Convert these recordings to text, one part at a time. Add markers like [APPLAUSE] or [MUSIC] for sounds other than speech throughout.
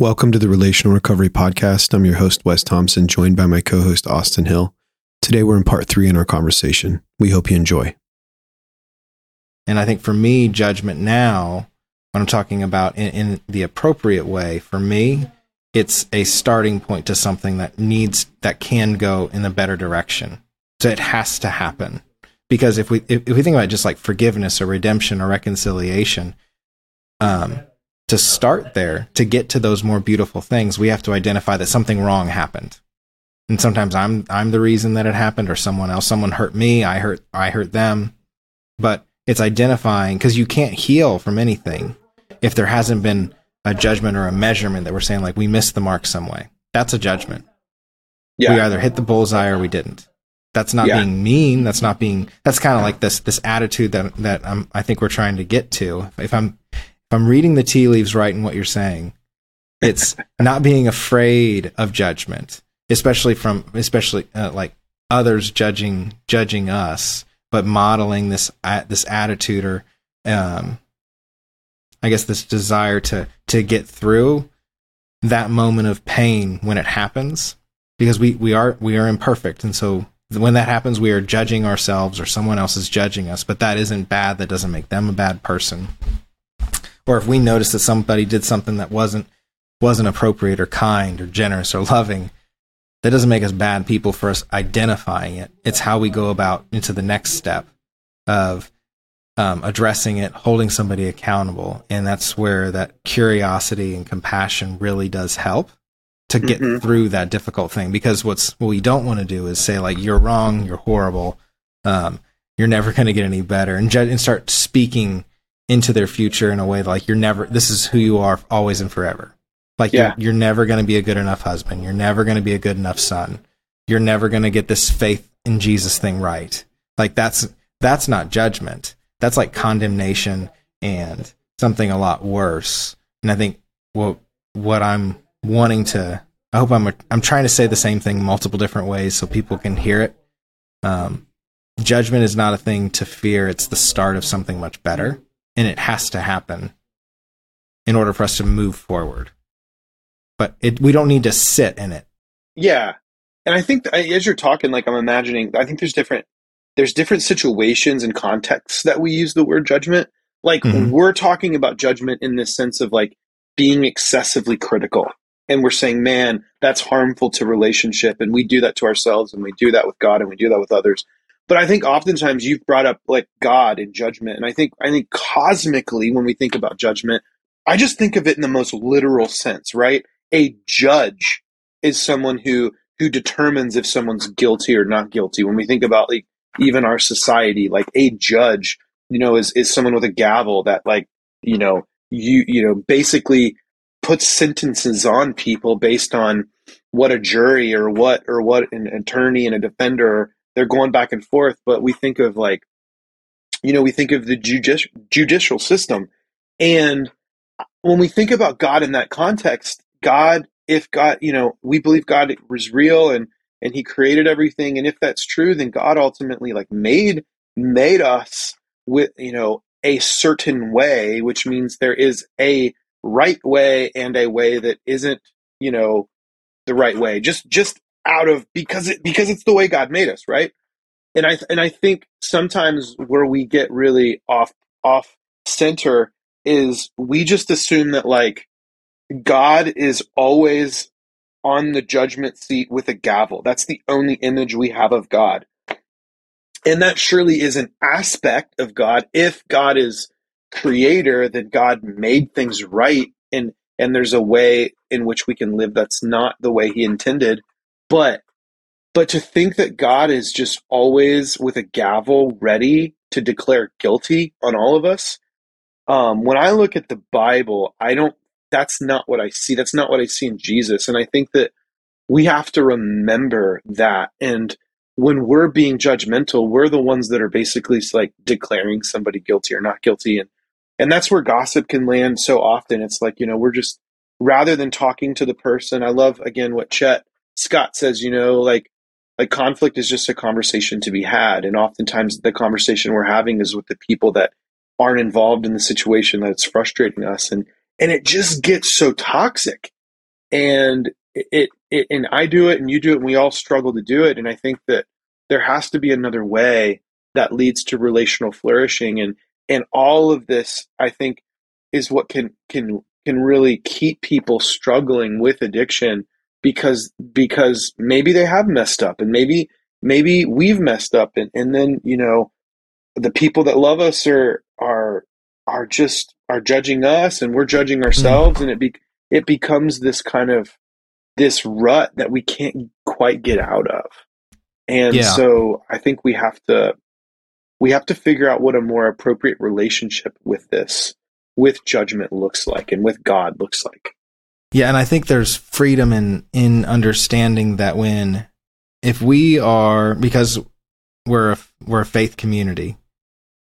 Welcome to the Relational Recovery Podcast. I'm your host, Wes Thompson, joined by my co host, Austin Hill. Today, we're in part three in our conversation. We hope you enjoy. And I think for me, judgment now, when I'm talking about in, in the appropriate way, for me, it's a starting point to something that needs, that can go in a better direction. So it has to happen. Because if we, if, if we think about just like forgiveness or redemption or reconciliation, um, to start there, to get to those more beautiful things, we have to identify that something wrong happened. And sometimes I'm I'm the reason that it happened or someone else someone hurt me, I hurt I hurt them. But it's identifying cuz you can't heal from anything if there hasn't been a judgment or a measurement that we're saying like we missed the mark some way. That's a judgment. Yeah. We either hit the bullseye or we didn't. That's not yeah. being mean. That's not being. That's kind of like this this attitude that that I'm, I think we're trying to get to. If I'm I'm reading the tea leaves right in what you're saying, it's [LAUGHS] not being afraid of judgment, especially from especially uh, like others judging judging us, but modeling this uh, this attitude or um, I guess this desire to to get through that moment of pain when it happens, because we we are we are imperfect, and so when that happens, we are judging ourselves or someone else is judging us, but that isn't bad. That doesn't make them a bad person or if we notice that somebody did something that wasn't wasn't appropriate or kind or generous or loving, that doesn't make us bad people for us identifying it. It's how we go about into the next step of um, addressing it, holding somebody accountable, and that's where that curiosity and compassion really does help to get mm-hmm. through that difficult thing. Because what's what we don't want to do is say like you're wrong, you're horrible, um, you're never going to get any better, and, and start speaking into their future in a way like you're never this is who you are always and forever. Like yeah. you're, you're never going to be a good enough husband. You're never going to be a good enough son. You're never going to get this faith in jesus thing right. Like that's that's not judgment. That's like condemnation and something a lot worse. And i think what what i'm wanting to i hope i'm i'm trying to say the same thing multiple different ways so people can hear it. Um, judgment is not a thing to fear. It's the start of something much better and it has to happen in order for us to move forward. But it, we don't need to sit in it. Yeah, and I think as you're talking, like I'm imagining, I think there's different there's different situations and contexts that we use the word judgment. Like mm-hmm. we're talking about judgment in this sense of like being excessively critical. And we're saying, man, that's harmful to relationship. And we do that to ourselves and we do that with God and we do that with others. But I think oftentimes you've brought up like God and judgment. And I think, I think cosmically, when we think about judgment, I just think of it in the most literal sense, right? A judge is someone who, who determines if someone's guilty or not guilty. When we think about like even our society, like a judge, you know, is, is someone with a gavel that like, you know, you, you know, basically puts sentences on people based on what a jury or what, or what an attorney and a defender they're going back and forth. But we think of like, you know, we think of the judici- judicial system. And when we think about God in that context, God, if God, you know, we believe God was real and, and he created everything. And if that's true, then God ultimately like made, made us with, you know, a certain way, which means there is a right way and a way that isn't, you know, the right way. Just, just out of because it because it's the way God made us, right? And I and I think sometimes where we get really off off center is we just assume that like God is always on the judgment seat with a gavel. That's the only image we have of God. And that surely is an aspect of God. If God is creator, then God made things right and and there's a way in which we can live that's not the way he intended but but to think that God is just always with a gavel ready to declare guilty on all of us. Um, when I look at the Bible, I don't, that's not what I see. That's not what I see in Jesus. And I think that we have to remember that. And when we're being judgmental, we're the ones that are basically like declaring somebody guilty or not guilty. And, and that's where gossip can land so often. It's like, you know, we're just, rather than talking to the person, I love again what Chet Scott says, you know, like like conflict is just a conversation to be had, and oftentimes the conversation we're having is with the people that aren't involved in the situation that's frustrating us, and and it just gets so toxic. and it, it and I do it and you do it and we all struggle to do it. And I think that there has to be another way that leads to relational flourishing. And and all of this I think is what can can can really keep people struggling with addiction because because maybe they have messed up and maybe maybe we've messed up and, and then you know the people that love us are are are just are judging us and we're judging mm-hmm. ourselves and it be it becomes this kind of this rut that we can't quite get out of and yeah. so i think we have to we have to figure out what a more appropriate relationship with this with judgment looks like and with god looks like yeah and i think there's freedom in in understanding that when if we are because we're a, we're a faith community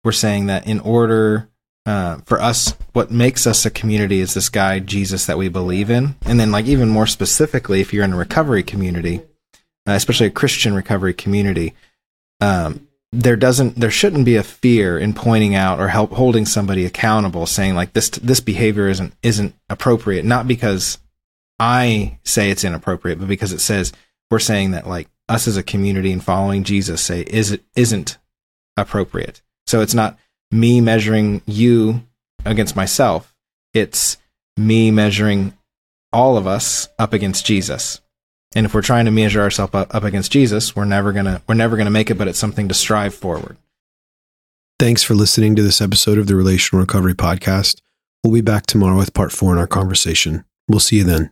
we're saying that in order uh, for us, what makes us a community is this guy Jesus that we believe in, and then like even more specifically, if you're in a recovery community, uh, especially a Christian recovery community, um, there doesn't there shouldn't be a fear in pointing out or help holding somebody accountable, saying like this this behavior isn't isn't appropriate, not because I say it's inappropriate, but because it says we're saying that like us as a community and following Jesus say is it isn't appropriate. So it's not me measuring you against myself. It's me measuring all of us up against Jesus. And if we're trying to measure ourselves up, up against Jesus, we're never gonna we're never gonna make it, but it's something to strive forward. Thanks for listening to this episode of the Relational Recovery Podcast. We'll be back tomorrow with part four in our conversation. We'll see you then.